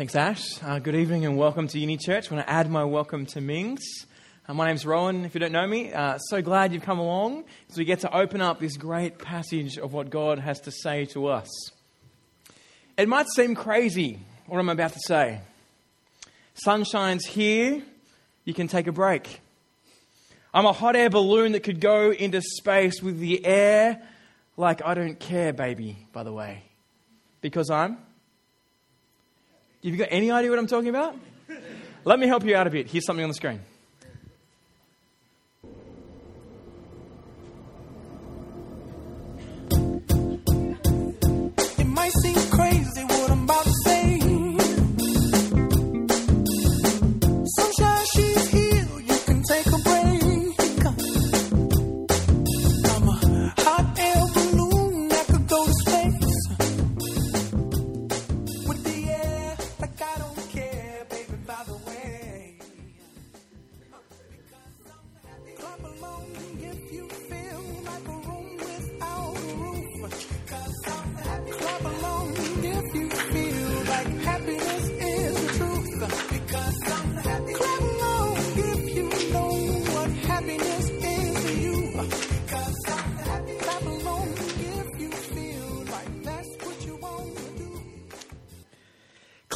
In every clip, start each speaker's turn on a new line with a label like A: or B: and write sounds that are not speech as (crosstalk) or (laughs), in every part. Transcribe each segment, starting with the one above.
A: Thanks, Ash. Uh, good evening and welcome to Uni Church. I want to add my welcome to Ming's. Uh, my name's Rowan, if you don't know me. Uh, so glad you've come along as we get to open up this great passage of what God has to say to us. It might seem crazy what I'm about to say. Sunshine's here, you can take a break. I'm a hot air balloon that could go into space with the air like I don't care, baby, by the way. Because I'm have you got any idea what I'm talking about? Let me help you out a bit. Here's something on the screen.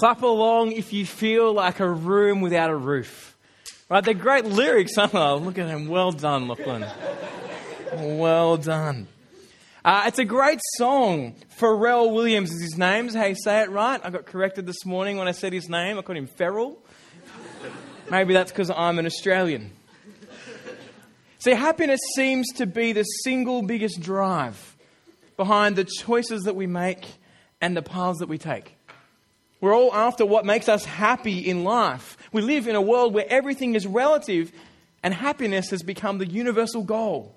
A: Clap along if you feel like a room without a roof. Right? They're great lyrics, aren't they? Look at them. Well done, Lachlan. well done. Uh, it's a great song. Pharrell Williams is his name. Hey, say it right. I got corrected this morning when I said his name. I called him Ferrell. Maybe that's because I'm an Australian. See, happiness seems to be the single biggest drive behind the choices that we make and the paths that we take. We're all after what makes us happy in life. We live in a world where everything is relative and happiness has become the universal goal.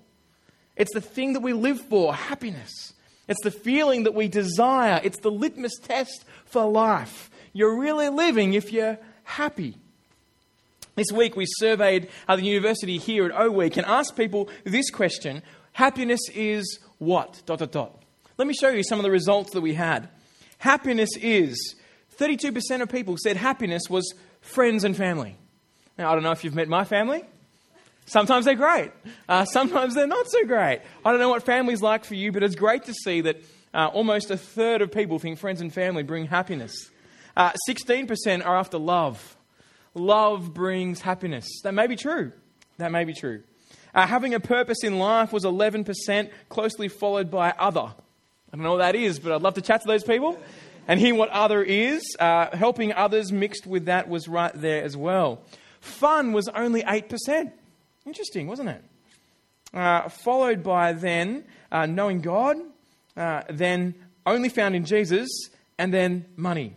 A: It's the thing that we live for happiness. It's the feeling that we desire. It's the litmus test for life. You're really living if you're happy. This week we surveyed uh, the university here at O Week and asked people this question Happiness is what? Dot, dot, dot. Let me show you some of the results that we had. Happiness is 32% of people said happiness was friends and family. Now, I don't know if you've met my family. Sometimes they're great. Uh, sometimes they're not so great. I don't know what family's like for you, but it's great to see that uh, almost a third of people think friends and family bring happiness. Uh, 16% are after love. Love brings happiness. That may be true. That may be true. Uh, having a purpose in life was 11%, closely followed by other. I don't know what that is, but I'd love to chat to those people and hear what other is. Uh, helping others mixed with that was right there as well. Fun was only 8%. Interesting, wasn't it? Uh, followed by then uh, knowing God, uh, then only found in Jesus, and then money.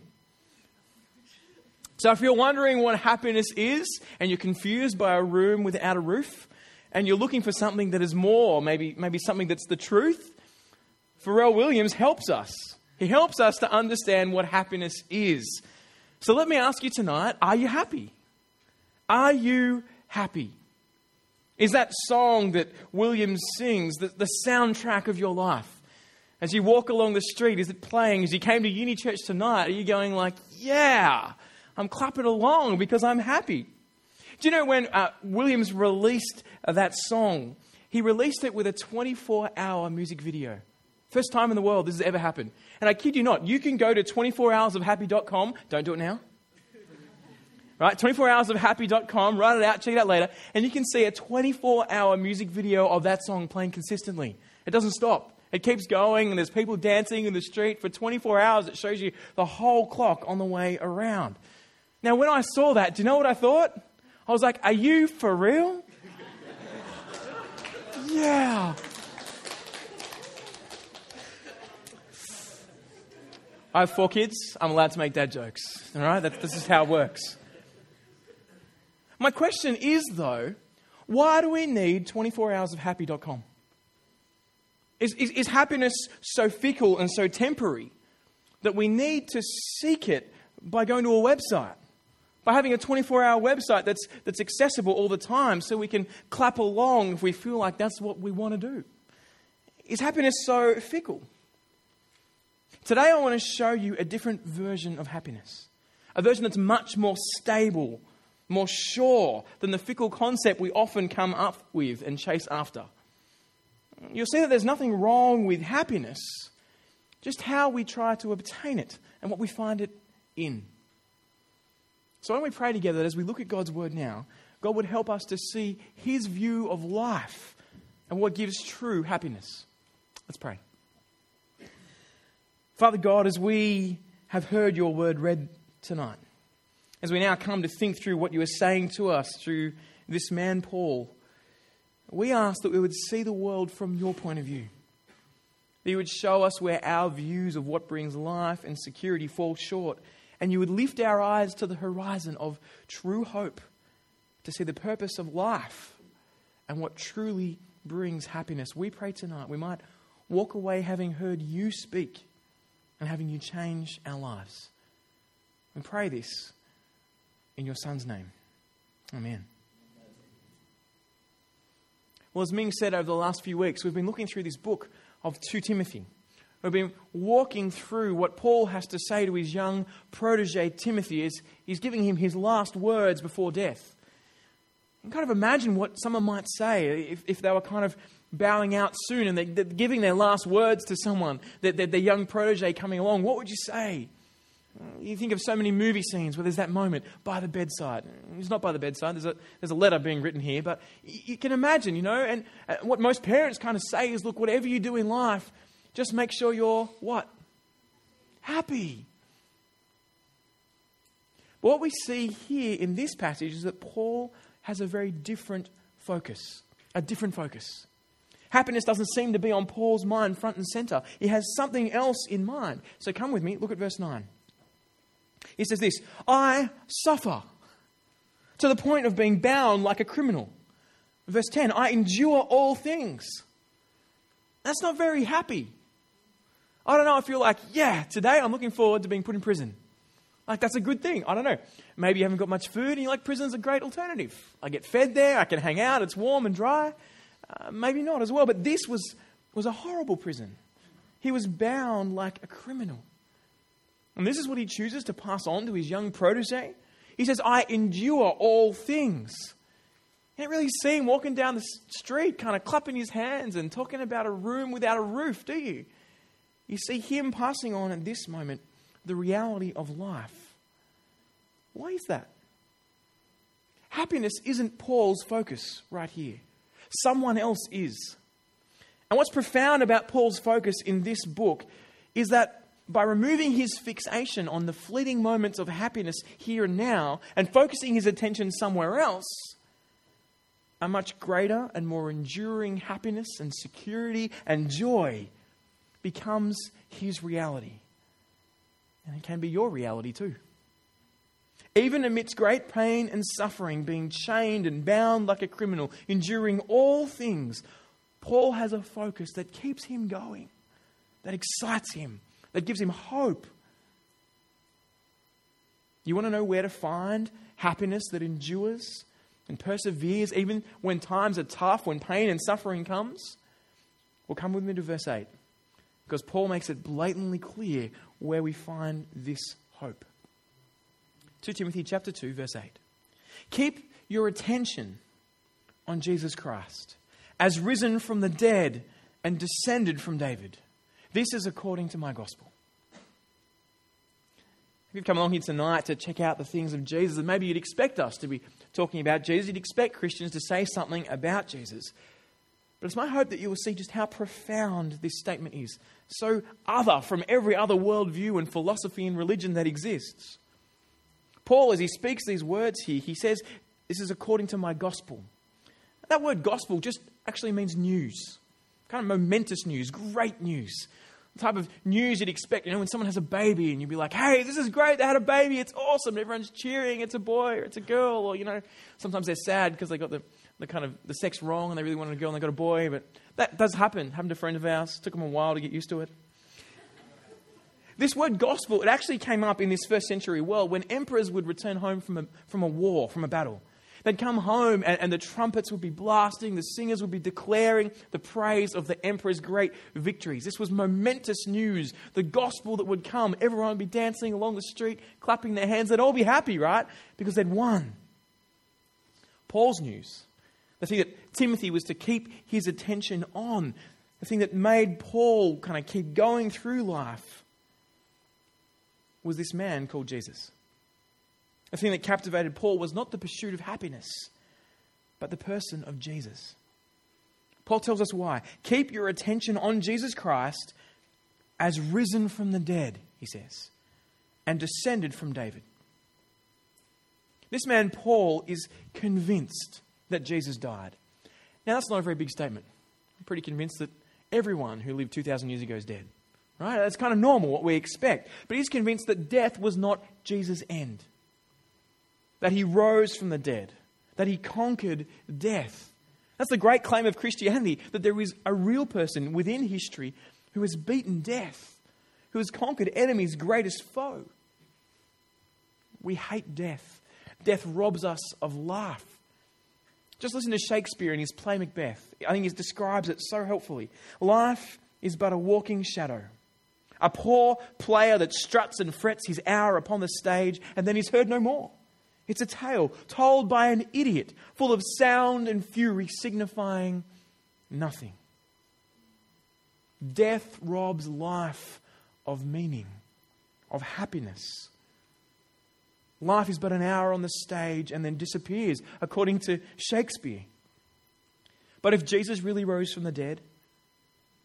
A: So if you're wondering what happiness is, and you're confused by a room without a roof, and you're looking for something that is more, maybe, maybe something that's the truth, Pharrell Williams helps us. He helps us to understand what happiness is. So let me ask you tonight are you happy? Are you happy? Is that song that Williams sings the, the soundtrack of your life? As you walk along the street, is it playing? As you came to uni church tonight, are you going like, yeah, I'm clapping along because I'm happy? Do you know when uh, Williams released that song, he released it with a 24 hour music video. First time in the world this has ever happened. And I kid you not, you can go to 24hoursofhappy.com. Don't do it now. Right? 24hoursofhappy.com. Write it out, check it out later. And you can see a 24 hour music video of that song playing consistently. It doesn't stop. It keeps going, and there's people dancing in the street for 24 hours. It shows you the whole clock on the way around. Now, when I saw that, do you know what I thought? I was like, Are you for real? (laughs) yeah. I have four kids. I'm allowed to make dad jokes. All right? This is how it works. My question is, though, why do we need 24 hours of happy.com? Is, is, is happiness so fickle and so temporary that we need to seek it by going to a website? By having a 24 hour website that's, that's accessible all the time so we can clap along if we feel like that's what we want to do? Is happiness so fickle? Today, I want to show you a different version of happiness. a version that's much more stable, more sure than the fickle concept we often come up with and chase after. You'll see that there's nothing wrong with happiness, just how we try to obtain it and what we find it in. So when we pray together, that as we look at God's word now, God would help us to see his view of life and what gives true happiness. Let's pray. Father God, as we have heard your word read tonight, as we now come to think through what you are saying to us through this man, Paul, we ask that we would see the world from your point of view. That you would show us where our views of what brings life and security fall short and you would lift our eyes to the horizon of true hope to see the purpose of life and what truly brings happiness. We pray tonight we might walk away having heard you speak and having you change our lives. We pray this in your Son's name. Amen. Well, as Ming said over the last few weeks, we've been looking through this book of 2 Timothy. We've been walking through what Paul has to say to his young protege Timothy as he's giving him his last words before death. You can kind of imagine what someone might say if, if they were kind of bowing out soon and they're, giving their last words to someone, their, their, young protege coming along. What would you say? You think of so many movie scenes where there's that moment by the bedside. It's not by the bedside, there's a, there's a letter being written here, but you can imagine, you know, and uh, what most parents kind of say is look, whatever you do in life, just make sure you're what? Happy. What we see here in this passage is that Paul has a very different focus. A different focus. Happiness doesn't seem to be on Paul's mind front and center. He has something else in mind. So come with me, look at verse 9. He says this I suffer to the point of being bound like a criminal. Verse 10 I endure all things. That's not very happy. I don't know if you're like, yeah, today I'm looking forward to being put in prison. Like, that's a good thing. I don't know. Maybe you haven't got much food and you're like, prison's a great alternative. I get fed there, I can hang out, it's warm and dry. Uh, maybe not as well, but this was, was a horrible prison. He was bound like a criminal. And this is what he chooses to pass on to his young protege. He says, I endure all things. You don't really see him walking down the street, kind of clapping his hands and talking about a room without a roof, do you? You see him passing on at this moment the reality of life. Why is that? Happiness isn't Paul's focus right here, someone else is. And what's profound about Paul's focus in this book is that by removing his fixation on the fleeting moments of happiness here and now and focusing his attention somewhere else, a much greater and more enduring happiness and security and joy becomes his reality. And it can be your reality too. Even amidst great pain and suffering, being chained and bound like a criminal, enduring all things, Paul has a focus that keeps him going, that excites him, that gives him hope. You want to know where to find happiness that endures and perseveres even when times are tough, when pain and suffering comes? Well, come with me to verse 8 because Paul makes it blatantly clear where we find this hope. 2 Timothy chapter 2 verse 8. Keep your attention on Jesus Christ as risen from the dead and descended from David. This is according to my gospel. If you've come along here tonight to check out the things of Jesus, and maybe you'd expect us to be talking about Jesus, you'd expect Christians to say something about Jesus. But it's my hope that you will see just how profound this statement is. So other from every other worldview and philosophy and religion that exists. Paul, as he speaks these words here, he says, This is according to my gospel. That word gospel just actually means news, kind of momentous news, great news. The type of news you'd expect, you know, when someone has a baby and you'd be like, hey, this is great, they had a baby, it's awesome, everyone's cheering, it's a boy or it's a girl, or, you know, sometimes they're sad because they got the the kind of the sex wrong and they really wanted a girl and they got a boy, but that does happen. Happened to a friend of ours. Took them a while to get used to it. This word gospel, it actually came up in this first century world when emperors would return home from a, from a war, from a battle. They'd come home and, and, the trumpets would be blasting, the singers would be declaring the praise of the emperor's great victories. This was momentous news. The gospel that would come, everyone would be dancing along the street, clapping their hands. They'd all be happy, right? Because they'd won. Paul's news, the thing that Timothy was to keep his attention on, the thing that made Paul kind of keep going through life, was this man called Jesus. The thing that captivated Paul was not the pursuit of happiness, but the person of Jesus. Paul tells us why. Keep your attention on Jesus Christ as risen from the dead, he says, and descended from David. This man, Paul, is convinced that Jesus died. Now, that's not a very big statement. I'm pretty convinced that everyone who lived 2,000 years ago is dead. Right? That's kind of normal, what we expect. But he's convinced that death was not Jesus' end that he rose from the dead, that he conquered death. That's the great claim of Christianity that there is a real person within history who has beaten death, who has conquered enemy's greatest foe. We hate death. Death robs us of life. Just listen to Shakespeare in his play Macbeth. I think he describes it so helpfully. Life is but a walking shadow. A poor player that struts and frets his hour upon the stage and then is heard no more. It's a tale told by an idiot, full of sound and fury, signifying nothing. Death robs life of meaning, of happiness. Life is but an hour on the stage and then disappears, according to Shakespeare. But if Jesus really rose from the dead,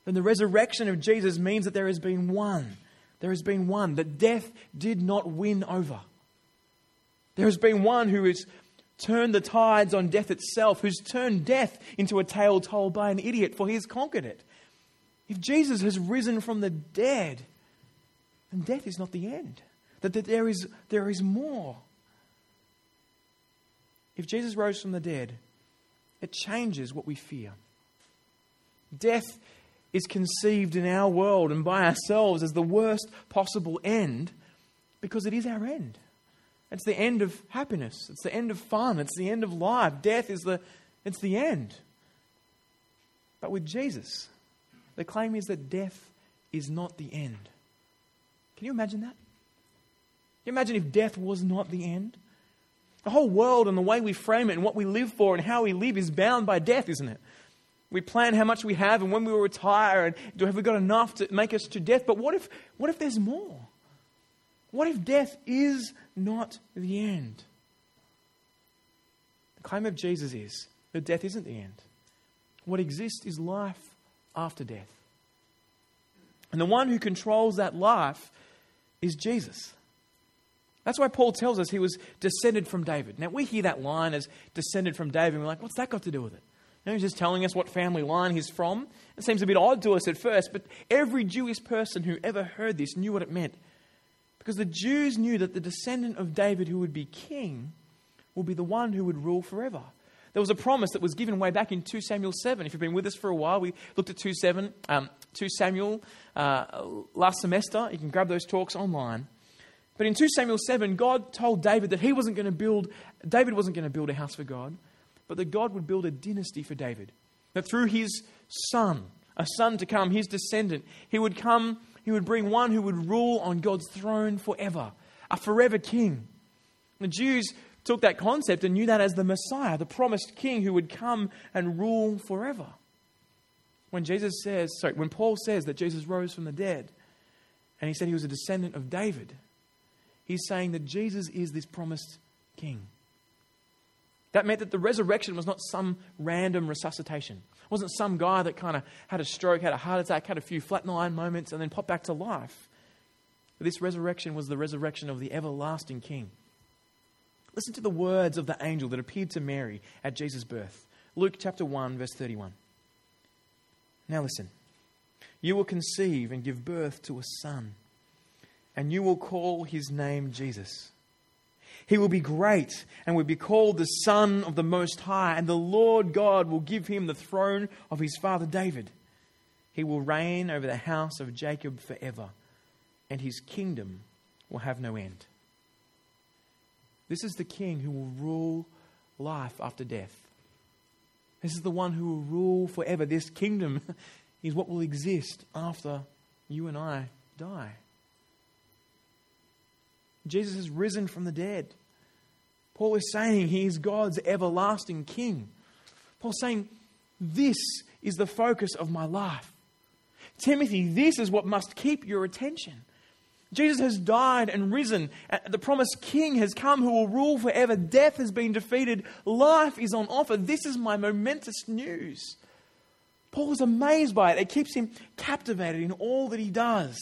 A: then the resurrection of Jesus means that there has been one. There has been one, that death did not win over. There has been one who has turned the tides on death itself, who's turned death into a tale told by an idiot, for he has conquered it. If Jesus has risen from the dead, then death is not the end. That, that there, is, there is more. If Jesus rose from the dead, it changes what we fear. Death is conceived in our world and by ourselves as the worst possible end because it is our end. It's the end of happiness. It's the end of fun. It's the end of life. Death is the, it's the end. But with Jesus, the claim is that death is not the end. Can you imagine that? Can you imagine if death was not the end? The whole world and the way we frame it and what we live for and how we live is bound by death, isn't it? We plan how much we have and when we will retire and do have we got enough to make us to death? But what if what if there's more? What if death is not the end? The claim of Jesus is that death isn't the end. What exists is life after death. And the one who controls that life is Jesus. That's why Paul tells us he was descended from David. Now, we hear that line as descended from David, and we're like, what's that got to do with it? You he's just telling us what family line he's from. It seems a bit odd to us at first, but every Jewish person who ever heard this knew what it meant. Because the Jews knew that the descendant of David who would be king will be the one who would rule forever. There was a promise that was given way back in 2 Samuel 7. If you've been with us for a while, we looked at 2, 7, um, 2 Samuel uh, last semester. You can grab those talks online. But in 2 Samuel 7, God told David that he wasn't going to build, David wasn't going to build a house for God, but that God would build a dynasty for David. That through his son, a son to come, his descendant, he would come he would bring one who would rule on God's throne forever, a forever king. The Jews took that concept and knew that as the Messiah, the promised king who would come and rule forever. When Jesus says, sorry, when Paul says that Jesus rose from the dead and he said he was a descendant of David, he's saying that Jesus is this promised king. That meant that the resurrection was not some random resuscitation. It wasn't some guy that kind of had a stroke, had a heart attack, had a few flatline moments, and then popped back to life. But this resurrection was the resurrection of the everlasting King. Listen to the words of the angel that appeared to Mary at Jesus' birth. Luke chapter 1, verse 31. Now listen. You will conceive and give birth to a son, and you will call his name Jesus. He will be great and will be called the Son of the Most High, and the Lord God will give him the throne of his father David. He will reign over the house of Jacob forever, and his kingdom will have no end. This is the king who will rule life after death. This is the one who will rule forever. This kingdom (laughs) is what will exist after you and I die. Jesus has risen from the dead. Paul is saying he is God's everlasting king. Paul's saying, This is the focus of my life. Timothy, this is what must keep your attention. Jesus has died and risen. Uh, the promised king has come who will rule forever. Death has been defeated. Life is on offer. This is my momentous news. Paul is amazed by it. It keeps him captivated in all that he does.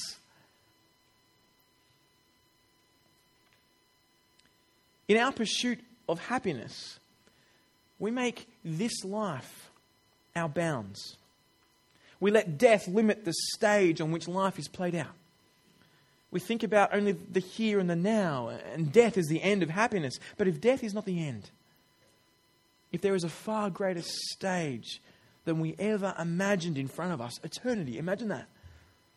A: In our pursuit of happiness, we make this life our bounds. We let death limit the stage on which life is played out. We think about only the here and the now, and death is the end of happiness. But if death is not the end, if there is a far greater stage than we ever imagined in front of us, eternity, imagine that.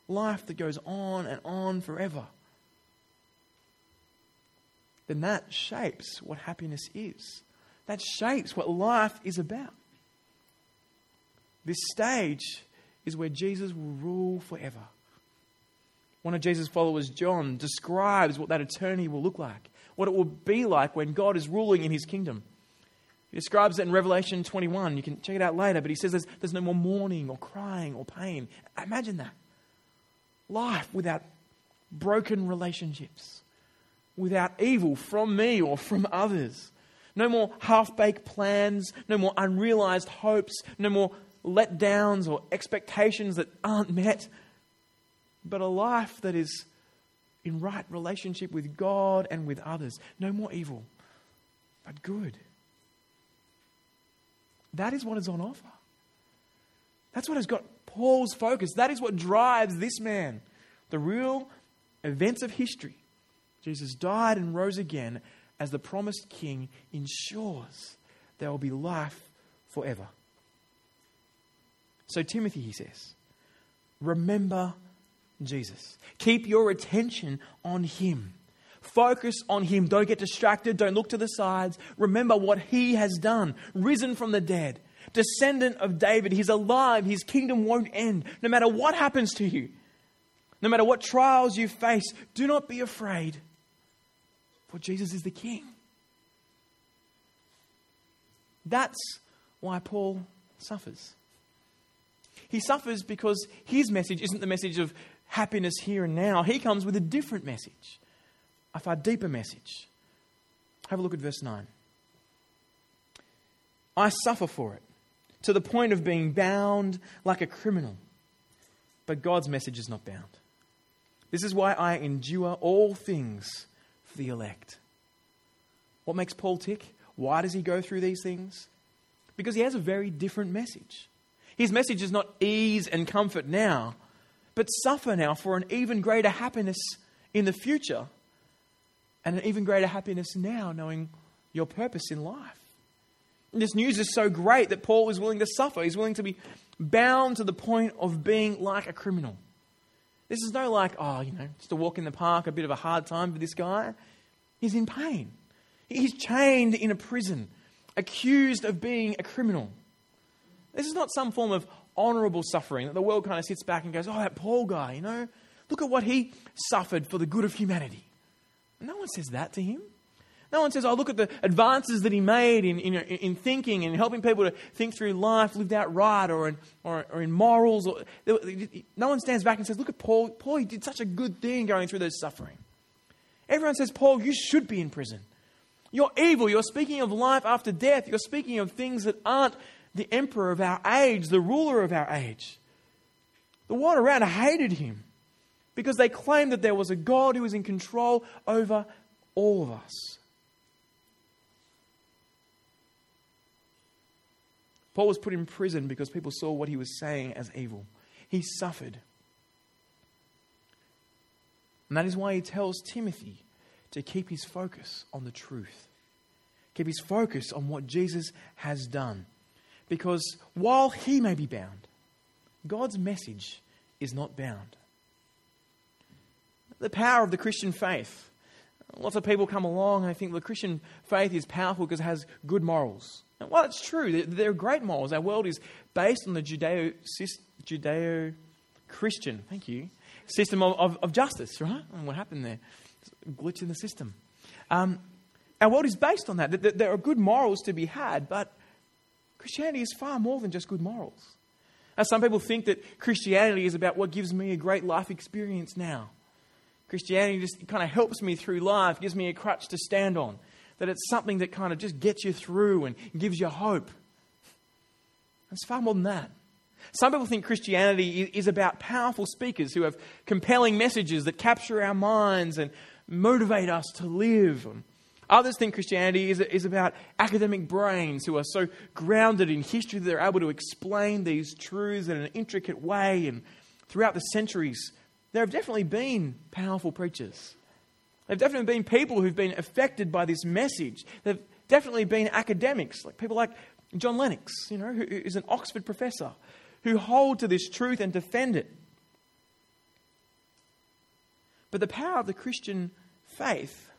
A: Life that goes on and on forever. Then that shapes what happiness is. That shapes what life is about. This stage is where Jesus will rule forever. One of Jesus' followers, John, describes what that eternity will look like, what it will be like when God is ruling in his kingdom. He describes it in Revelation 21. You can check it out later, but he says there's, there's no more mourning or crying or pain. Imagine that. Life without broken relationships, without evil from me or from others. No more half baked plans, no more unrealized hopes, no more letdowns or expectations that aren't met, but a life that is in right relationship with God and with others. No more evil, but good. That is what is on offer. That's what has got Paul's focus. That is what drives this man. The real events of history. Jesus died and rose again as the promised king ensures there will be life forever. So, Timothy, he says, remember Jesus. Keep your attention on him. Focus on him. Don't get distracted. Don't look to the sides. Remember what he has done. Risen from the dead. Descendant of David. He's alive. His kingdom won't end. No matter what happens to you, no matter what trials you face, do not be afraid. For Jesus is the king. That's why Paul suffers. He suffers because his message isn't the message of happiness here and now. He comes with a different message, a far deeper message. Have a look at verse 9. I suffer for it to the point of being bound like a criminal. But God's message is not bound. This is why I endure all things the elect. What makes Paul tick? Why does he go through these things? Because he has a very different message. His message is not ease and comfort now, but suffer now for an even greater happiness in the future and an even greater happiness now, knowing your purpose in life. And this news is so great that Paul is willing to suffer. He's willing to be bound to the point of being like a criminal. This is no like, oh, you know, just a walk in the park, a bit of a hard time for this guy. He's in pain. He's chained in a prison, accused of being a criminal. This is not some form of honorable suffering that the world kind of sits back and goes, oh, that Paul guy, you know, look at what he suffered for the good of humanity. No one says that to him. No one says, oh, look at the advances that he made in, in, in thinking and helping people to think through life lived out right or in, or, or in morals. Or, no one stands back and says, look at Paul. Paul, he did such a good thing going through those suffering. Everyone says, Paul, you should be in prison. You're evil. You're speaking of life after death. You're speaking of things that aren't the emperor of our age, the ruler of our age. The world around hated him because they claimed that there was a God who was in control over all of us. Paul was put in prison because people saw what he was saying as evil. He suffered. And that is why he tells Timothy to keep his focus on the truth, keep his focus on what Jesus has done. Because while he may be bound, God's message is not bound. The power of the Christian faith Lots of people come along and they think the Christian faith is powerful because it has good morals. And it's true, there are great morals. Our world is based on the Judeo, Judeo Christian, thank you, system of, of, of, justice, right? And what happened there? glitch in the system. Um, our world is based on that. There are good morals to be had, but Christianity is far more than just good morals. Now, some people think that Christianity is about what gives me a great life experience now. Christianity just kind of helps me through life, gives me a crutch to stand on. That it's something that kind of just gets you through and gives you hope. It's far more than that. Some people think Christianity is about powerful speakers who have compelling messages that capture our minds and motivate us to live. Others think Christianity is, is about academic brains who are so grounded in history that they're able to explain these truths in an intricate way. And throughout the centuries, there have definitely been powerful preachers. There have definitely been people who've been affected by this message. There have definitely been academics, like people like John Lennox, you know, who is an Oxford professor, who hold to this truth and defend it. But the power of the Christian faith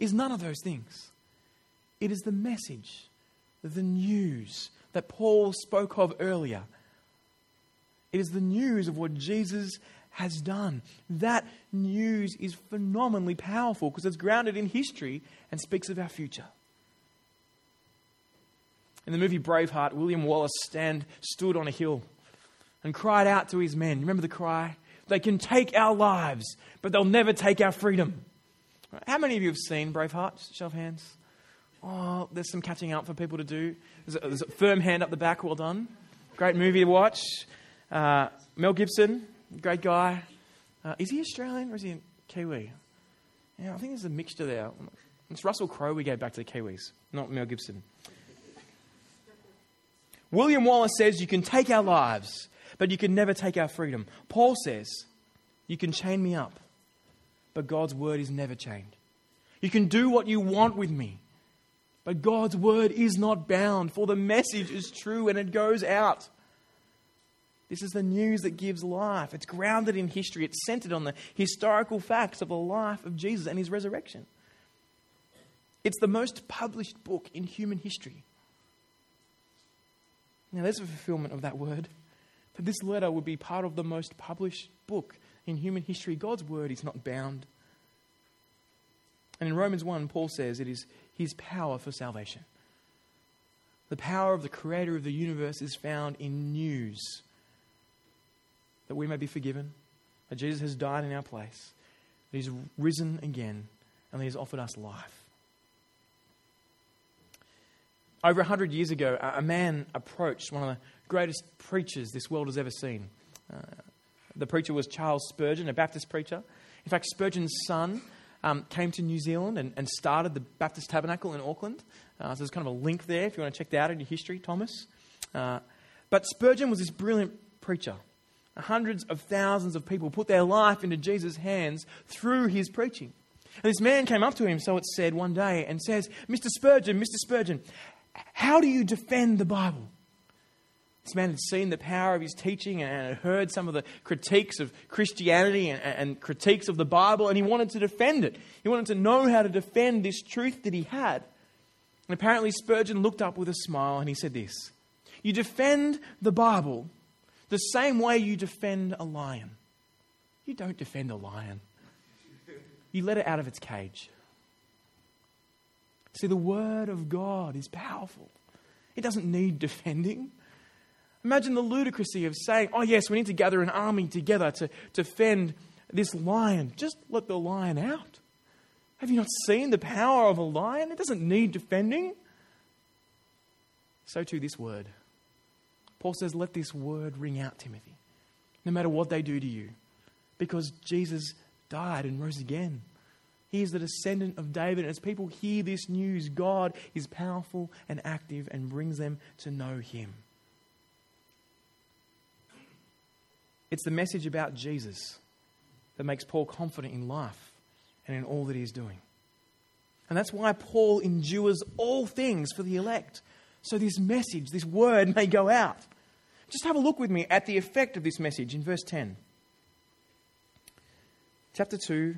A: is none of those things. It is the message, the news that Paul spoke of earlier. It is the news of what Jesus has done. That news is phenomenally powerful because it's grounded in history and speaks of our future. In the movie Braveheart, William Wallace stand, stood on a hill and cried out to his men. Remember the cry? They can take our lives, but they'll never take our freedom. How many of you have seen Braveheart? Show of hands. Oh, there's some catching up for people to do. There's a, there's a firm hand up the back. Well done. Great movie to watch. Uh, Mel Gibson, great guy. Uh, is he Australian or is he a Kiwi? Yeah, I think there's a mixture there. It's Russell Crowe we go back to the Kiwis, not Mel Gibson. William Wallace says you can take our lives, but you can never take our freedom. Paul says you can chain me up, but God's word is never chained. You can do what you want with me, but God's word is not bound, for the message is true and it goes out. This is the news that gives life. It's grounded in history, it's centered on the historical facts of the life of Jesus and his resurrection. It's the most published book in human history. Now, there's a fulfillment of that word. But this letter would be part of the most published book in human history. God's word is not bound. And in Romans 1, Paul says it is his power for salvation. The power of the creator of the universe is found in news that we may be forgiven, that Jesus has died in our place, that he's risen again, and that he's offered us life. Over a hundred years ago, a man approached one of the greatest preachers this world has ever seen. Uh, the preacher was Charles Spurgeon, a Baptist preacher. In fact, Spurgeon's son um, came to New Zealand and, and, started the Baptist Tabernacle in Auckland. Uh, so there's kind of a link there if you want to check that out in your history, Thomas. Uh, but Spurgeon was this brilliant preacher. Hundreds of thousands of people put their life into Jesus' hands through his preaching. And this man came up to him, so it said, one day, and says, Mr. Spurgeon, Mr. Spurgeon, how do you defend the Bible? This man had seen the power of his teaching and had heard some of the critiques of Christianity and, and, critiques of the Bible, and he wanted to defend it. He wanted to know how to defend this truth that he had. And apparently, Spurgeon looked up with a smile and he said this You defend the Bible the same way you defend a lion. You don't defend a lion, you let it out of its cage. See, the Word of God is powerful, it doesn't need defending. Imagine the ludicrousy of saying, oh, yes, we need to gather an army together to, defend this lion. Just let the lion out. Have you not seen the power of a lion? It doesn't need defending. So, too, this word. Paul says, let this word ring out, Timothy, no matter what they do to you, because Jesus died and rose again. He is the descendant of David. And as people hear this news, God is powerful and active and brings them to know Him. It's the message about Jesus that makes Paul confident in life and in all that he's doing. And that's why Paul endures all things for the elect. So this message, this word may go out. Just have a look with me at the effect of this message in verse 10. Chapter 2,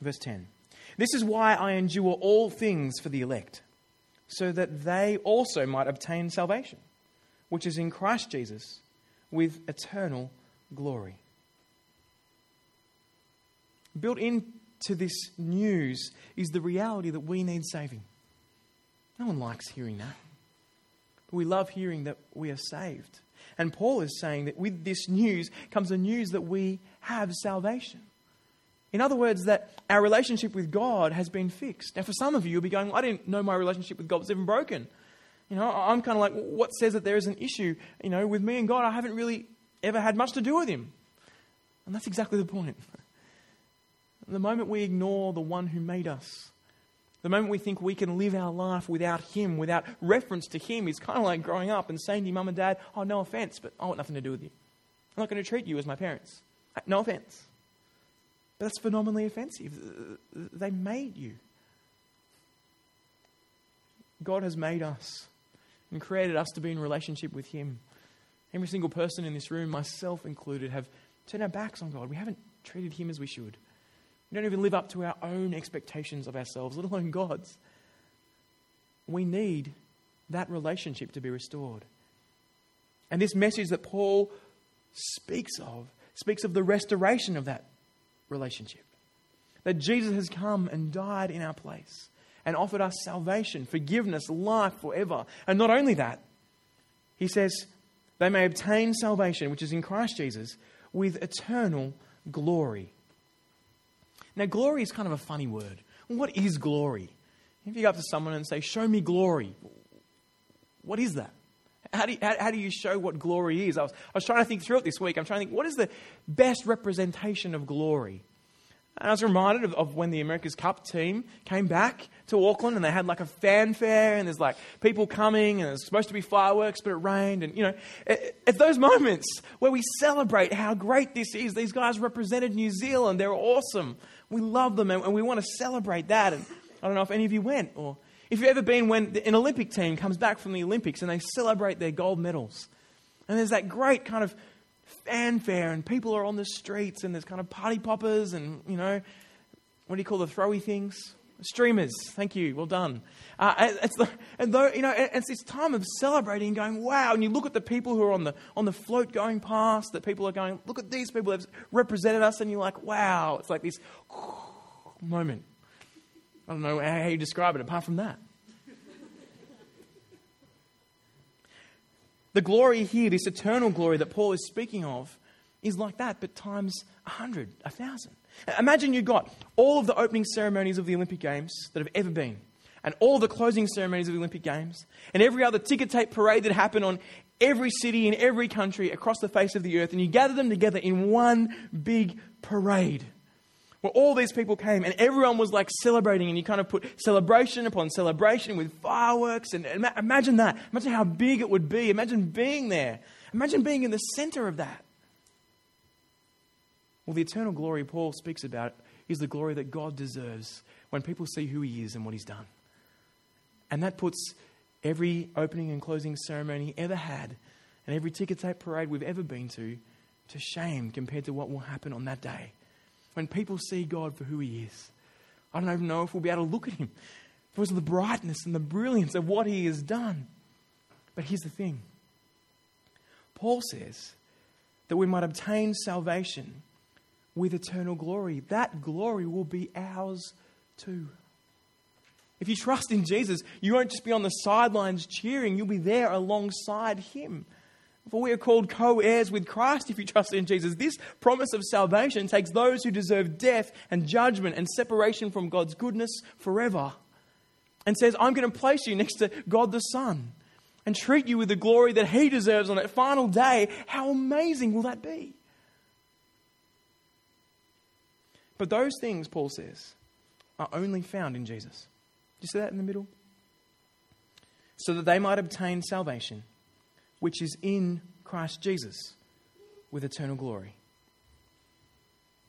A: verse 10. This is why I endure all things for the elect, so that they also might obtain salvation, which is in Christ Jesus, with eternal glory. Built into this news is the reality that we need saving. No one likes hearing that. But we love hearing that we are saved. And Paul is saying that with this news comes the news that we have salvation. In other words, that our relationship with God has been fixed. Now, for some of you, you'll be going, I didn't know my relationship with God was even broken. You know, I'm kind of like, what says that there is an issue? You know, with me and God, I haven't really ever had much to do with Him. And that's exactly the point. (laughs) the moment we ignore the one who made us, the moment we think we can live our life without Him, without reference to Him, is kind of like growing up and saying to your mum and dad, Oh, no offense, but I want nothing to do with you. I'm not going to treat you as my parents. Uh, no offense. But that's phenomenally offensive. They made you. God has made us and created us to be in relationship with Him. Every single person in this room, myself included, have turned our backs on God. We haven't treated Him as we should. We don't even live up to our own expectations of ourselves, let alone God's. We need that relationship to be restored. And this message that Paul speaks of speaks of the restoration of that relationship. That Jesus has come and died in our place and offered us salvation, forgiveness, life forever. And not only that, he says, they may obtain salvation, which is in Christ Jesus, with eternal glory. Now, glory is kind of a funny word. What is glory? If you go up to someone and say, Show me glory, what is that? How do, you, how, how do you show what glory is? I was, I was trying to think through it this week. I'm trying to think, what is the best representation of glory? And I was reminded of, of, when the America's Cup team came back to Auckland and they had like a fanfare and there's like people coming and there's supposed to be fireworks, but it rained. And, you know, at those moments where we celebrate how great this is, these guys represented New Zealand. They're awesome. We love them and, we want to celebrate that. And I don't know if any of you went or if you've ever been when an Olympic team comes back from the Olympics and they celebrate their gold medals. And there's that great kind of fanfare and people are on the streets and there's kind of party poppers and, you know, what do you call the throwy things? Streamers. Thank you. Well done. Uh, it's the, and though, you know, it's this time of celebrating and going, wow. And you look at the people who are on the, on the float going past, that people are going, look at these people have represented us. And you're like, wow. It's like this (sighs) moment. I don't know how you describe it apart from that. The glory here, this eternal glory that Paul is speaking of, is like that, but times a hundred, a thousand. Imagine you've got all of the opening ceremonies of the Olympic Games that have ever been, and all the closing ceremonies of the Olympic Games, and every other ticker tape parade that happened on every city in every country across the face of the earth, and you gather them together in one big parade where all these people came and everyone was like celebrating, and you kind of put celebration upon celebration with fireworks. And imagine that. Imagine how big it would be. Imagine being there. Imagine being in the center of that. Well, the eternal glory Paul speaks about is the glory that God deserves when people see who he is and what he's done. And that puts every opening and closing ceremony ever had and every ticker tape parade we've ever been to to shame compared to what will happen on that day when people see God for who He is. I don't even know if we'll be able to look at Him because of the brightness and the brilliance of what He has done. But here's the thing Paul says that we might obtain salvation with eternal glory. That glory will be ours too. If you trust in Jesus, you won't just be on the sidelines cheering, you'll be there alongside Him. For we are called co heirs with Christ if you trust in Jesus. This promise of salvation takes those who deserve death and judgment and separation from God's goodness forever and says, I'm going to place you next to God the Son and treat you with the glory that He deserves on that final day. How amazing will that be? But those things, Paul says, are only found in Jesus. Do you see that in the middle? So that they might obtain salvation which is in Christ Jesus with eternal glory.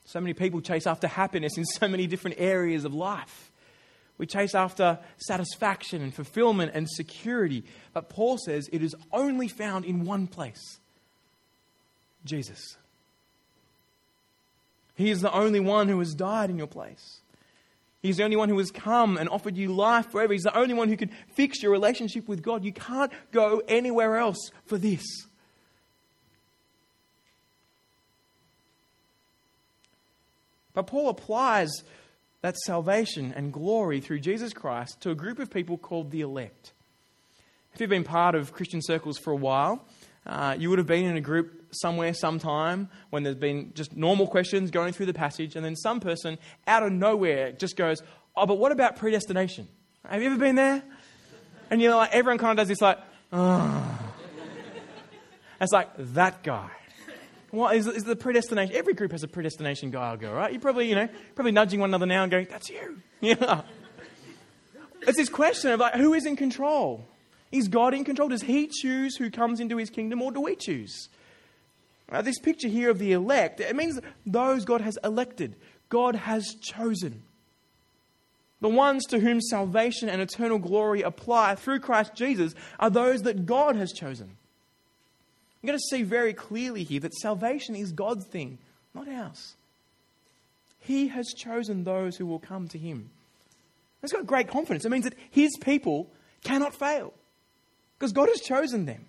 A: So many people chase after happiness in so many different areas of life. We chase after satisfaction and fulfillment and security. But Paul says it is only found in one place Jesus. He is the only one who has died in your place. He's the only one who has come and offered you life forever. He's the only one who can fix your relationship with God. You can't go anywhere else for this. But Paul applies that salvation and glory through Jesus Christ to a group of people called the elect. If you've been part of Christian circles for a while, uh, you would have been in a group somewhere, sometime, when there's been just normal questions going through the passage, and then some person out of nowhere just goes, Oh, but what about predestination? Have you ever been there? And you know, like, everyone kind of does this, like, oh. It's like, that guy. What is, is the predestination? Every group has a predestination guy or girl, right? You're probably, you know, probably nudging one another now and going, that's you. (laughs) Yeah. It's this question of like, who is in control? Is God in control? Does He choose who comes into His kingdom, or do we choose? Now, this picture here of the elect, it means those God has elected, God has chosen. The ones to whom salvation and eternal glory apply through Christ Jesus are those that God has chosen. I'm going to see very clearly here that salvation is God's thing, not ours. He has chosen those who will come to Him. That's got great confidence. It means that His people cannot fail because God has chosen them.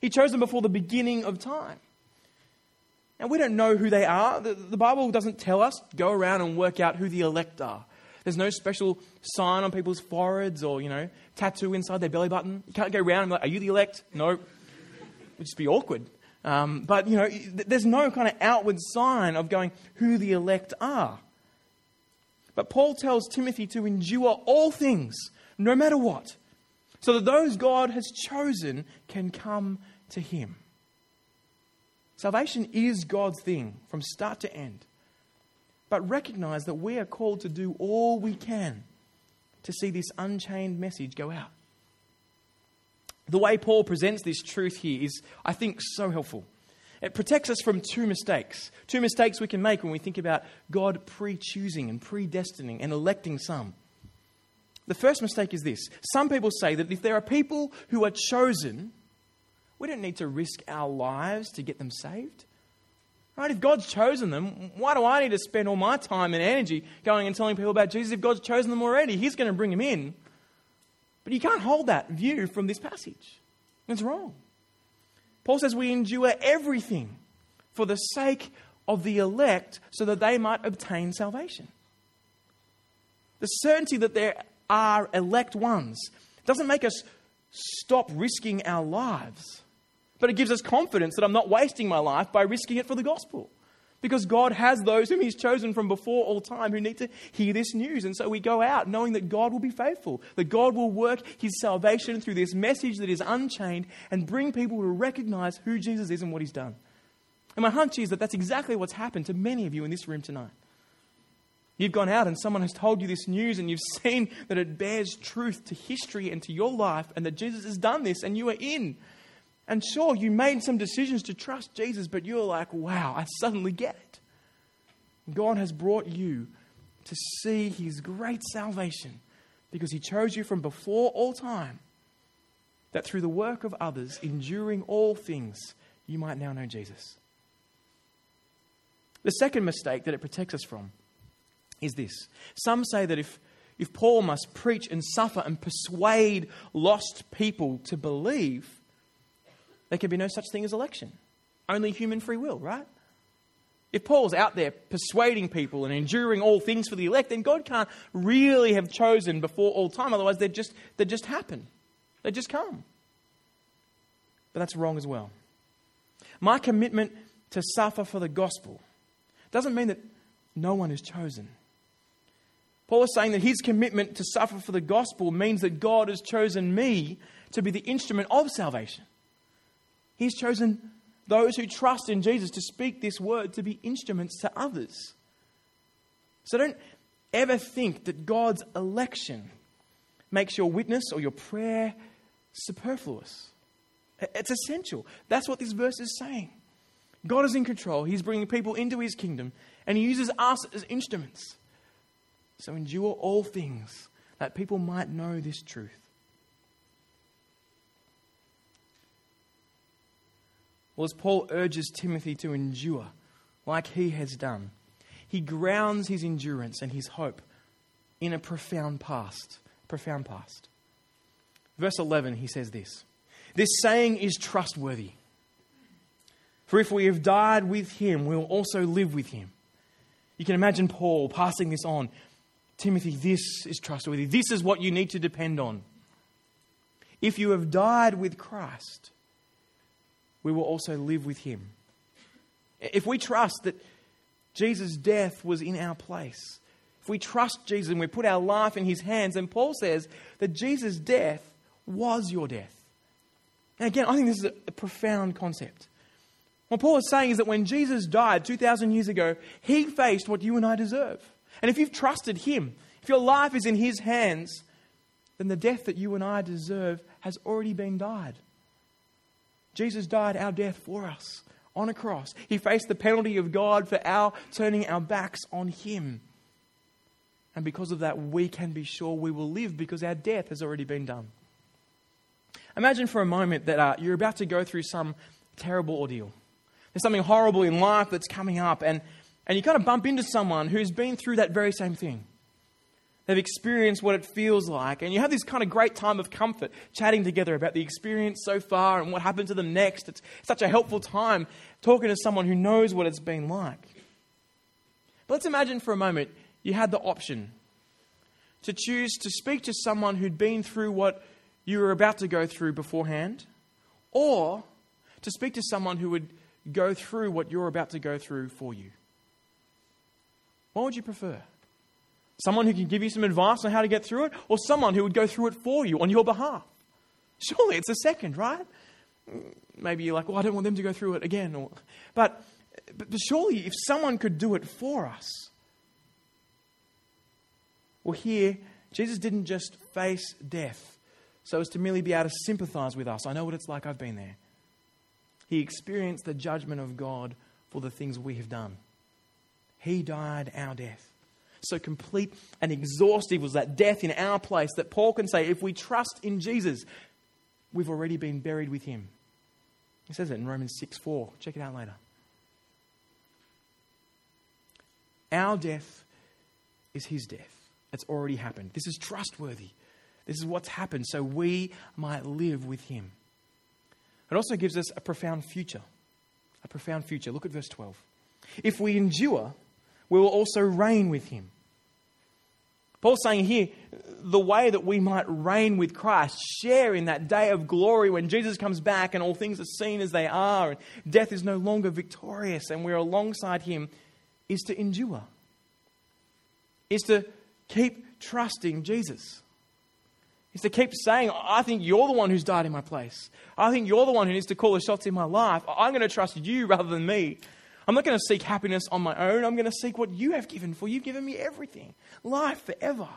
A: He chose them before the beginning of time. And we don't know who they are. The, the, Bible doesn't tell us, go around and work out who the elect are. There's no special sign on people's foreheads or, you know, tattoo inside their belly button. You can't go around and be like, are you the elect? No. It would just be awkward. Um, but, you know, there's no kind of outward sign of going who the elect are. But Paul tells Timothy to endure all things, no matter what, so that those God has chosen can come to him. Salvation is God's thing from start to end. But recognize that we are called to do all we can to see this unchained message go out. The way Paul presents this truth here is, I think, so helpful. It protects us from two mistakes. Two mistakes we can make when we think about God pre choosing and predestining and electing some. The first mistake is this some people say that if there are people who are chosen, we don't need to risk our lives to get them saved. Right? If God's chosen them, why do I need to spend all my time and energy going and telling people about Jesus if God's chosen them already? He's going to bring them in. But you can't hold that view from this passage. It's wrong. Paul says we endure everything for the sake of the elect so that they might obtain salvation. The certainty that there are elect ones It doesn't make us stop risking our lives but it gives us confidence that I'm not wasting my life by risking it for the gospel. Because God has those whom He's chosen from before all time who need to hear this news. And so we go out knowing that God will be faithful, that God will work His salvation through this message that is unchained and bring people to recognize who Jesus is and what He's done. And my hunch is that that's exactly what's happened to many of you in this room tonight. You've gone out and someone has told you this news and you've seen that it bears truth to history and to your life and that Jesus has done this and you are in. And sure, you made some decisions to trust Jesus, but you're like, wow, I suddenly get it. God has brought you to see his great salvation because he chose you from before all time, that through the work of others, enduring all things, you might now know Jesus. The second mistake that it protects us from is this. Some say that if, if Paul must preach and suffer and persuade lost people to believe, there can be no such thing as election. Only human free will, right? If Paul's out there persuading people and enduring all things for the elect, then God can't really have chosen before all time. Otherwise, they'd just, they'd just happen. They'd just come. But that's wrong as well. My commitment to suffer for the gospel doesn't mean that no one is chosen. Paul is saying that his commitment to suffer for the gospel means that God has chosen me to be the instrument of salvation. He's chosen those who trust in Jesus to speak this word to be instruments to others. So don't ever think that God's election makes your witness or your prayer superfluous. It's essential. That's what this verse is saying. God is in control. He's bringing people into his kingdom, and he uses us as instruments. So endure all things that people might know this truth. Well, as Paul urges Timothy to endure, like he has done, he grounds his endurance and his hope in a profound past. Profound past. Verse 11, he says this This saying is trustworthy. For if we have died with him, we will also live with him. You can imagine Paul passing this on. Timothy, this is trustworthy. This is what you need to depend on. If you have died with Christ, we will also live with him. If we trust that Jesus' death was in our place, if we trust Jesus and we put our life in his hands, and Paul says that Jesus' death was your death. And again, I think this is a, profound concept. What Paul is saying is that when Jesus died 2,000 years ago, he faced what you and I deserve. And if you've trusted him, if your life is in his hands, then the death that you and I deserve has already been died. Jesus died our death for us on a cross. He faced the penalty of God for our turning our backs on him. And because of that, we can be sure we will live because our death has already been done. Imagine for a moment that uh, you're about to go through some terrible ordeal. There's something horrible in life that's coming up, and, and you kind of bump into someone who's been through that very same thing. They've experienced what it feels like, and you have this kind of great time of comfort chatting together about the experience so far and what happened to them next. It's such a helpful time talking to someone who knows what it's been like. But let's imagine for a moment you had the option to choose to speak to someone who'd been through what you were about to go through beforehand, or to speak to someone who would go through what you're about to go through for you. What would you prefer? Someone who can give you some advice on how to get through it, or someone who would go through it for you on your behalf? Surely it's a second, right? Maybe you're like, well, I don't want them to go through it again. Or, but, but surely if someone could do it for us, well, here, Jesus didn't just face death so as to merely be able to sympathize with us. I know what it's like, I've been there. He experienced the judgment of God for the things we have done. He died our death. So complete and exhaustive was that death in our place that Paul can say, if we trust in Jesus, we've already been buried with him. He says it in Romans 6 4. Check it out later. Our death is his death. It's already happened. This is trustworthy. This is what's happened so we might live with him. It also gives us a profound future. A profound future. Look at verse 12. If we endure, we will also reign with him. Paul's saying here, the way that we might reign with Christ, share in that day of glory when Jesus comes back and all things are seen as they are, and death is no longer victorious and we're alongside him, is to endure, is to keep trusting Jesus. Is to keep saying, I think you're the one who's died in my place. I think you're the one who needs to call the shots in my life. I'm going to trust you rather than me. I'm not going to seek happiness on my own. I'm going to seek what you have given, for you've given me everything life forever.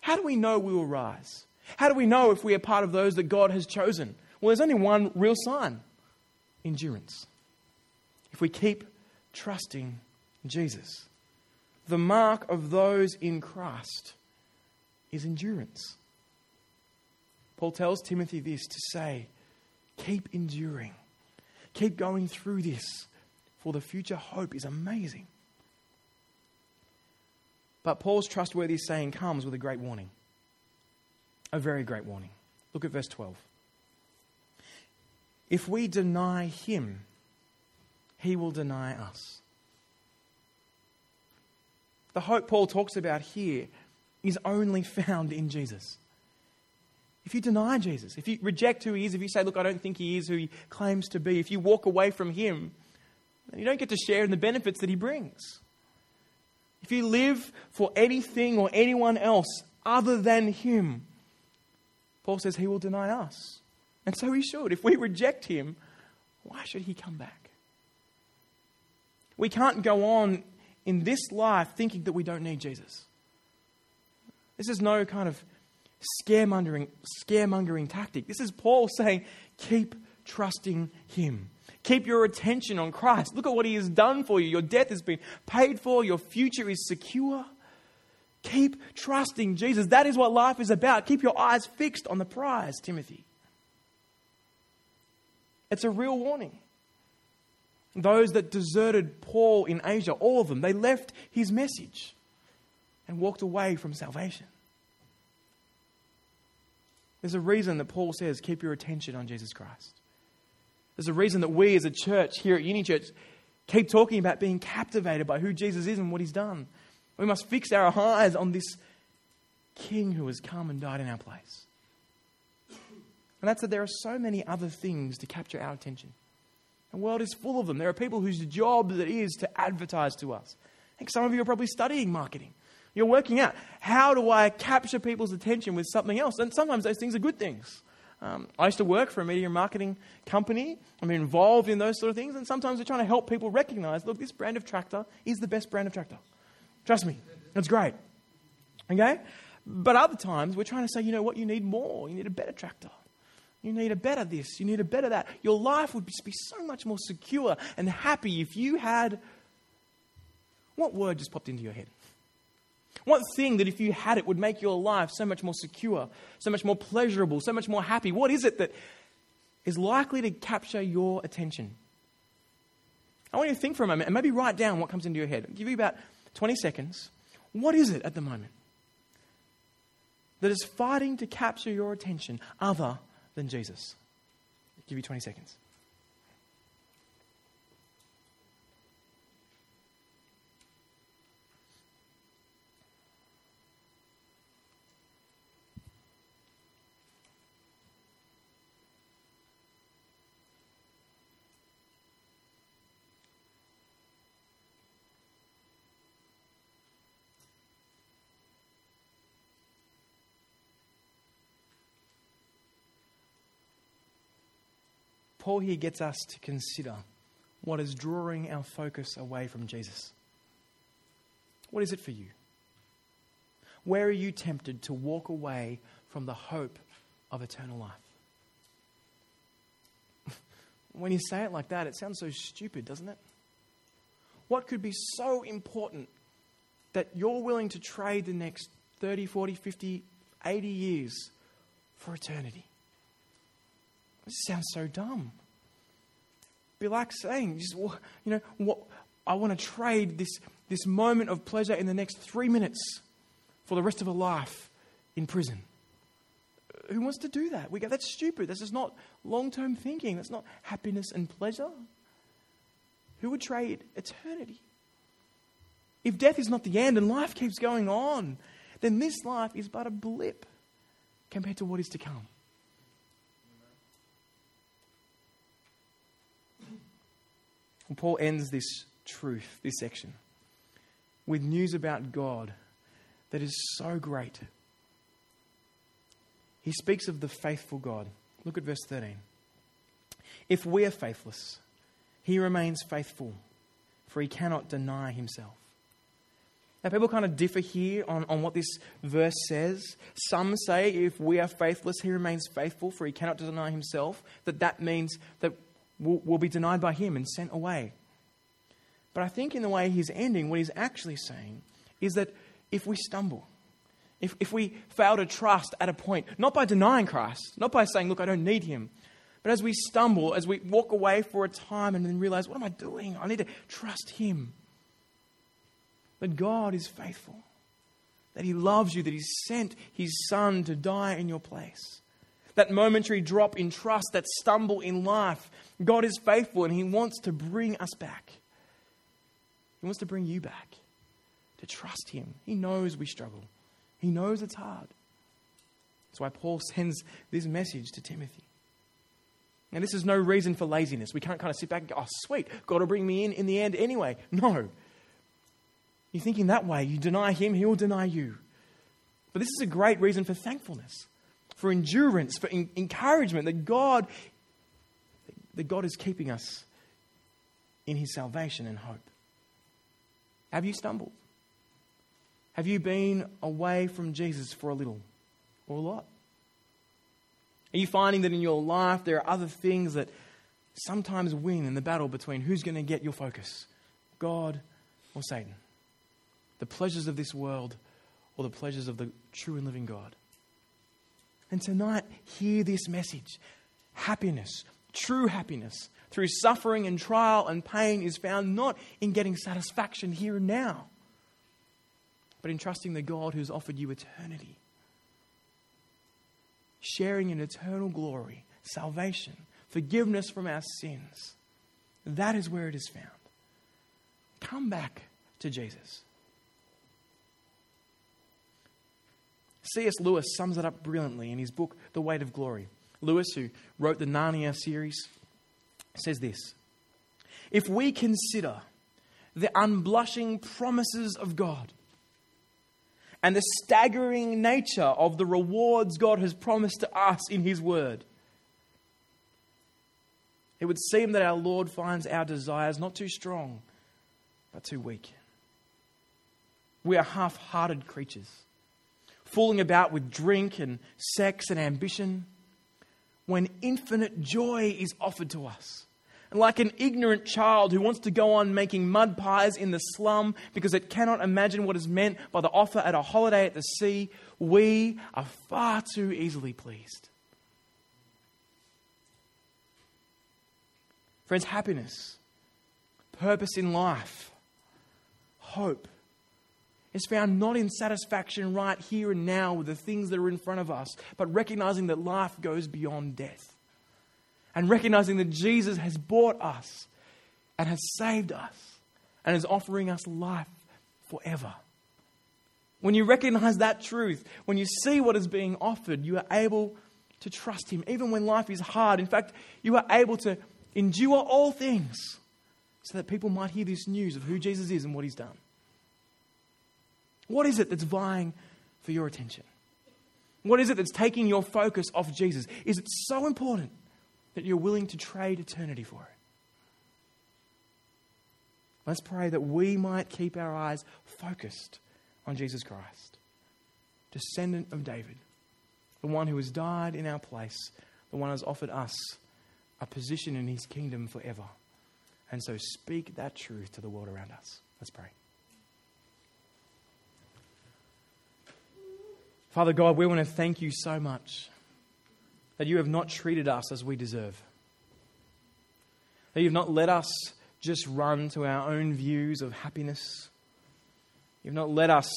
A: How do we know we will rise? How do we know if we are part of those that God has chosen? Well, there's only one real sign endurance. If we keep trusting Jesus, the mark of those in Christ is endurance. Paul tells Timothy this to say, keep enduring, keep going through this, for the future hope is amazing. But Paul's trustworthy saying comes with a great warning, a very great warning. Look at verse 12. If we deny him, he will deny us. The hope Paul talks about here is only (laughs) found in Jesus. If you deny Jesus, if you reject who he is, if you say, Look, I don't think he is who he claims to be, if you walk away from him, then you don't get to share in the benefits that he brings. If you live for anything or anyone else other than him, Paul says he will deny us. And so he should. If we reject him, why should he come back? We can't go on in this life thinking that we don't need Jesus. This is no kind of scaremongering, scaremongering tactic. This is Paul saying, keep trusting him. Keep your attention on Christ. Look at what he has done for you. Your death has been paid for, your future is secure. Keep trusting Jesus. That is what life is about. Keep your eyes fixed on the prize, Timothy. It's a real warning. Those that deserted Paul in Asia, all of them, they left his message. and walked away from salvation. There's a reason that Paul says, keep your attention on Jesus Christ. There's a reason that we as a church here at Uni Church keep talking about being captivated by who Jesus is and what he's done. We must fix our eyes on this King who has come and died in our place. And that's that there are so many other things to capture our attention. The world is full of them. There are people whose job it is to advertise to us. I think some of you are probably studying marketing. You're working out how do I capture people's attention with something else? And sometimes those things are good things. Um, I used to work for a media marketing company. I'm involved in those sort of things. And sometimes we're trying to help people recognize look, this brand of tractor is the best brand of tractor. Trust me, it's great. Okay? But other times we're trying to say, you know what, you need more. You need a better tractor. You need a better this. You need a better that. Your life would be so much more secure and happy if you had. What word just popped into your head? What thing that if you had it would make your life so much more secure, so much more pleasurable, so much more happy? What is it that is likely to capture your attention? I want you to think for a moment and maybe write down what comes into your head. I'll give you about 20 seconds. What is it at the moment that is fighting to capture your attention other than Jesus? I'll give you 20 seconds. Paul here gets us to consider what is drawing our focus away from Jesus. What is it for you? Where are you tempted to walk away from the hope of eternal life? (laughs) when you say it like that, it sounds so stupid, doesn't it? What could be so important that you're willing to trade the next 30, 40, 50, 80 years for eternity? This sounds so dumb. Be like saying, just, you know, what, I want to trade this, this moment of pleasure in the next three minutes for the rest of a life in prison. Who wants to do that? We go, that's stupid. This is not long term thinking. That's not happiness and pleasure. Who would trade eternity? If death is not the end and life keeps going on, then this life is but a blip compared to what is to come. Paul ends this truth, this section, with news about God that is so great. He speaks of the faithful God. Look at verse 13. If we are faithless, he remains faithful, for he cannot deny himself. Now, people kind of differ here on, on what this verse says. Some say if we are faithless, he remains faithful, for he cannot deny himself. That that means that will, will be denied by him and sent away. But I think in the way he's ending, what he's actually saying is that if we stumble, if, if we fail to trust at a point, not by denying Christ, not by saying, look, I don't need him, but as we stumble, as we walk away for a time and then realize, what am I doing? I need to trust him. That God is faithful, that he loves you, that he sent his son to die in your place. That momentary drop in trust, that stumble in life, God is faithful and He wants to bring us back. He wants to bring you back to trust Him. He knows we struggle, He knows it's hard. That's why Paul sends this message to Timothy. Now, this is no reason for laziness. We can't kind of sit back and go, oh, sweet, God will bring me in in the end anyway. No. You think in that way, you deny Him, He will deny you. But this is a great reason for thankfulness, for endurance, for encouragement that God that God is keeping us in his salvation and hope. Have you stumbled? Have you been away from Jesus for a little or a lot? Are you finding that in your life there are other things that sometimes win in the battle between who's going to get your focus, God or Satan? The pleasures of this world or the pleasures of the true and living God? And tonight, hear this message happiness, True happiness through suffering and trial and pain is found not in getting satisfaction here and now. but in trusting the God who's offered you eternity. Sharing in eternal glory, salvation, forgiveness from our sins. That is where it is found. Come back to Jesus. C.S. Lewis sums it up brilliantly in his book, The Weight of Glory. Lewis, who wrote the Narnia series, says this If we consider the unblushing promises of God and the staggering nature of the rewards God has promised to us in His Word, it would seem that our Lord finds our desires not too strong, but too weak. We are half hearted creatures, fooling about with drink and sex and ambition when infinite joy is offered to us. And like an ignorant child who wants to go on making mud pies in the slum because it cannot imagine what is meant by the offer at a holiday at the sea, we are far too easily pleased. Friends, happiness, purpose in life, hope is found not in satisfaction right here and now with the things that are in front of us, but recognizing that life goes beyond death. And recognizing that Jesus has bought us and has saved us and is offering us life forever. When you recognize that truth, when you see what is being offered, you are able to trust Him, even when life is hard. In fact, you are able to endure all things so that people might hear this news of who Jesus is and what he's done. What is it that's vying for your attention? What is it that's taking your focus off Jesus? Is it so important that you're willing to trade eternity for it? Let's pray that we might keep our eyes focused on Jesus Christ, descendant of David, the one who has died in our place, the one who has offered us a position in his kingdom forever. And so speak that truth to the world around us. Let's pray. Father God, we want to thank you so much that you have not treated us as we deserve. That you've not let us just run to our own views of happiness. You've not let us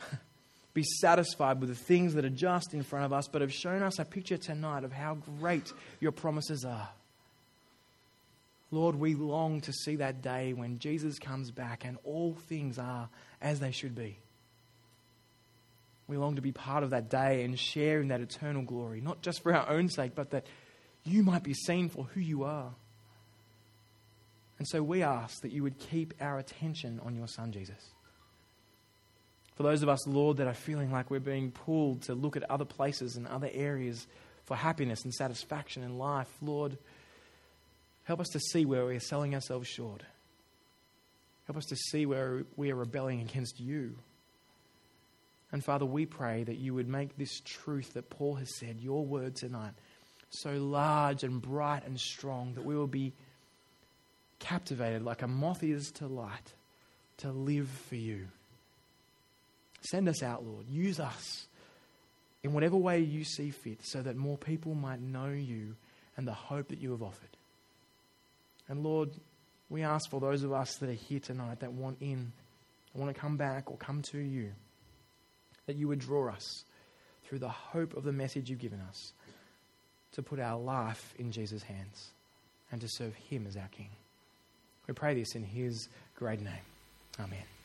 A: (laughs) be satisfied with the things that are just in front of us, but have shown us a picture tonight of how great your promises are. Lord, we long to see that day when Jesus comes back and all things are as they should be. We long to be part of that day and share in that eternal glory, not just for our own sake, but that you might be seen for who you are. And so we ask that you would keep our attention on your Son, Jesus. For those of us, Lord, that are feeling like we're being pulled to look at other places and other areas for happiness and satisfaction in life, Lord, Help us to see where we are selling ourselves short. Help us to see where we are rebelling against you. And Father, we pray that you would make this truth that Paul has said, your word tonight, so large and bright and strong that we will be captivated like a moth is to light to live for you. Send us out, Lord. Use us in whatever way you see fit so that more people might know you and the hope that you have offered. And Lord, we ask for those of us that are here tonight that want in, want to come back or come to you, that you would draw us through the hope of the message you've given us to put our life in Jesus' hands and to serve him as our King. We pray this in his great name. Amen.